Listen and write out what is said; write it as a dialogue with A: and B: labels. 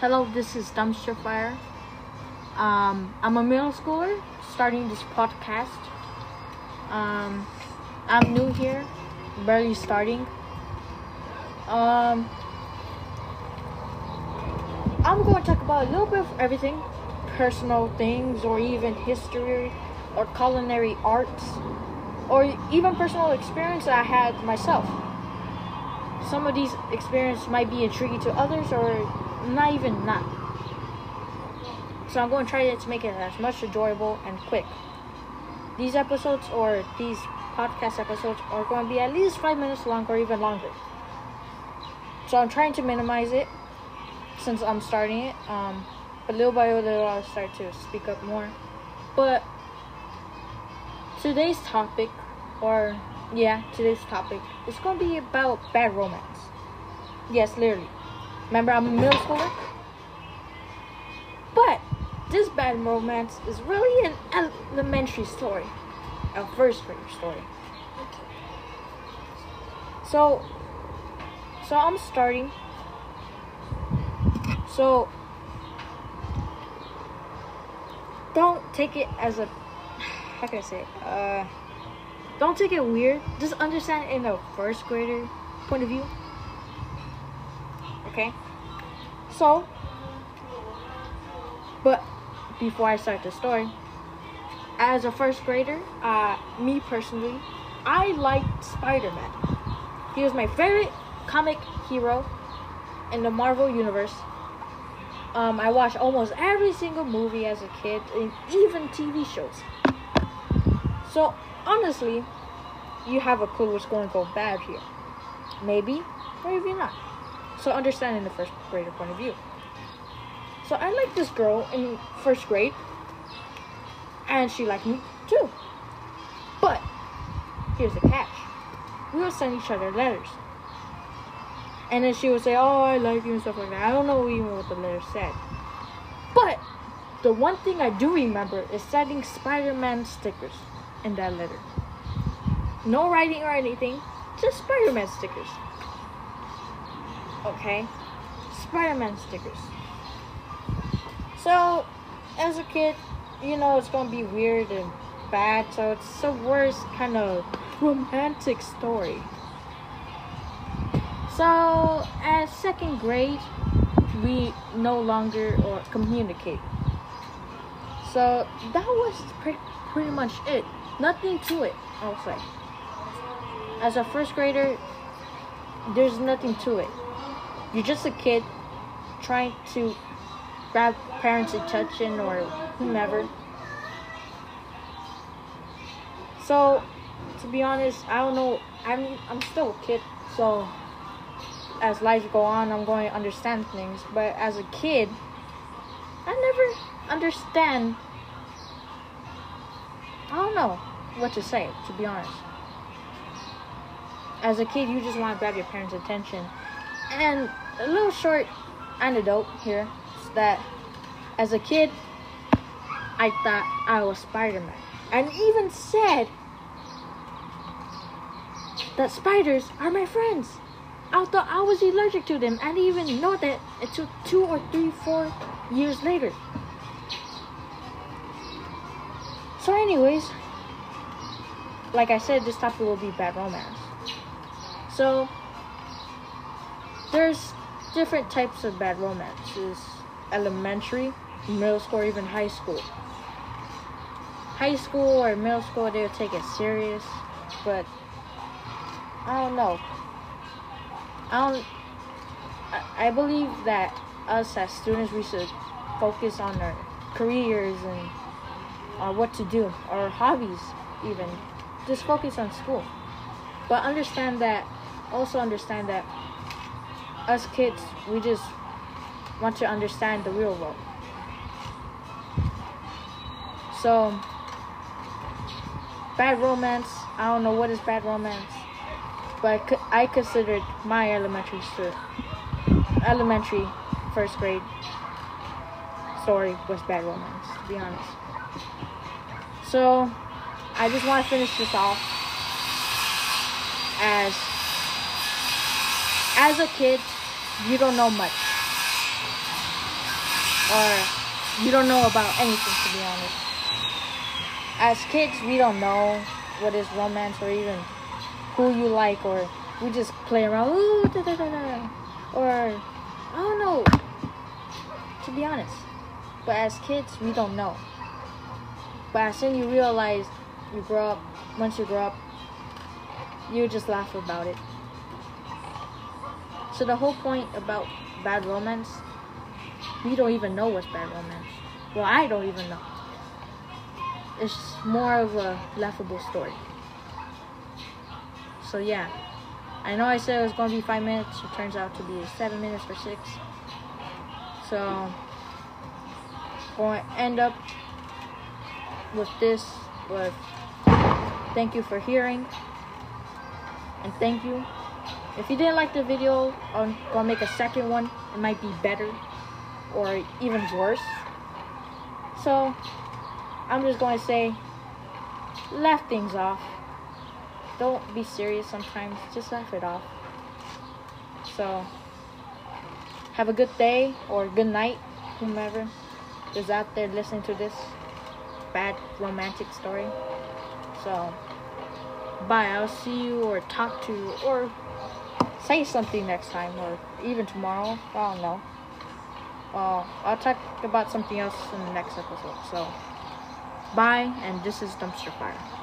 A: Hello, this is Dumpster Fire. Um, I'm a middle schooler starting this podcast. Um, I'm new here, barely starting. Um, I'm going to talk about a little bit of everything personal things, or even history, or culinary arts, or even personal experience I had myself. Some of these experiences might be intriguing to others, or not even not. So I'm going to try to make it as much enjoyable and quick. These episodes or these podcast episodes are going to be at least five minutes long or even longer. So I'm trying to minimize it since I'm starting it. Um, but little by little, I'll start to speak up more. But today's topic, or yeah, today's topic is going to be about bad romance. Yes, literally. Remember, I'm a middle schooler. But this bad romance is really an elementary story, a first grade story. So, so I'm starting. So, don't take it as a how can I say? Uh, don't take it weird. Just understand it in a first grader point of view. Okay. So, but before I start the story, as a first grader, uh, me personally, I liked Spider Man. He was my favorite comic hero in the Marvel Universe. Um, I watched almost every single movie as a kid, and even TV shows. So, honestly, you have a clue what's going to go bad here. Maybe, maybe not. So, understand in the first grader point of view. So, I liked this girl in first grade, and she liked me too. But, here's the catch we would send each other letters. And then she would say, Oh, I like you and stuff like that. I don't know even what the letter said. But the one thing I do remember is sending Spider Man stickers in that letter. No writing or anything, just Spider Man stickers. Okay? Spider Man stickers. So, as a kid, you know it's gonna be weird and bad, so it's the worst kind of romantic story. So, at second grade, we no longer or communicate. So that was pretty, pretty much it. Nothing to it, I'll say. As a first grader, there's nothing to it. You're just a kid trying to grab parents' attention or whomever. So, to be honest, I don't know. I'm I'm still a kid, so as life go on, I'm going to understand things. But as a kid, I never understand. I don't know what to say, to be honest. As a kid, you just want to grab your parents' attention. And a little short anecdote here is that as a kid, I thought I was Spider Man. And even said that spiders are my friends. I thought I was allergic to them. Didn't even know that until two or three, four years later. So, anyways, like I said, this topic will be bad romance. So, there's different types of bad romances elementary, middle school, even high school. High school or middle school, they'll take it serious, but I don't know. I don't. I, believe that us as students, we should focus on our careers and uh, what to do, our hobbies, even. Just focus on school, but understand that. Also understand that us kids, we just want to understand the real world. So, bad romance. I don't know what is bad romance but I considered my elementary school, elementary first grade story was bad romance, to be honest. So I just want to finish this off as as a kid, you don't know much. or you don't know about anything to be honest. As kids, we don't know what is romance or even who you like, or we just play around, ooh, da, da, da, or I don't know. To be honest, but as kids, we don't know. But as soon you realize, you grow up. Once you grow up, you just laugh about it. So the whole point about bad romance, we don't even know what's bad romance. Well, I don't even know. It's more of a laughable story. So yeah, I know I said it was going to be five minutes. It turns out to be seven minutes or six. So going to end up with this with thank you for hearing and thank you if you didn't like the video i'm gonna make a second one. It might be better or even worse. So i'm just to say laugh things off. Don't be serious sometimes. Just laugh it off. So have a good day or good night whomever is out there listening to this bad romantic story. So, bye. I'll see you or talk to you or say something next time or even tomorrow. I don't know. Uh, I'll talk about something else in the next episode. So, bye, and this is Dumpster Fire.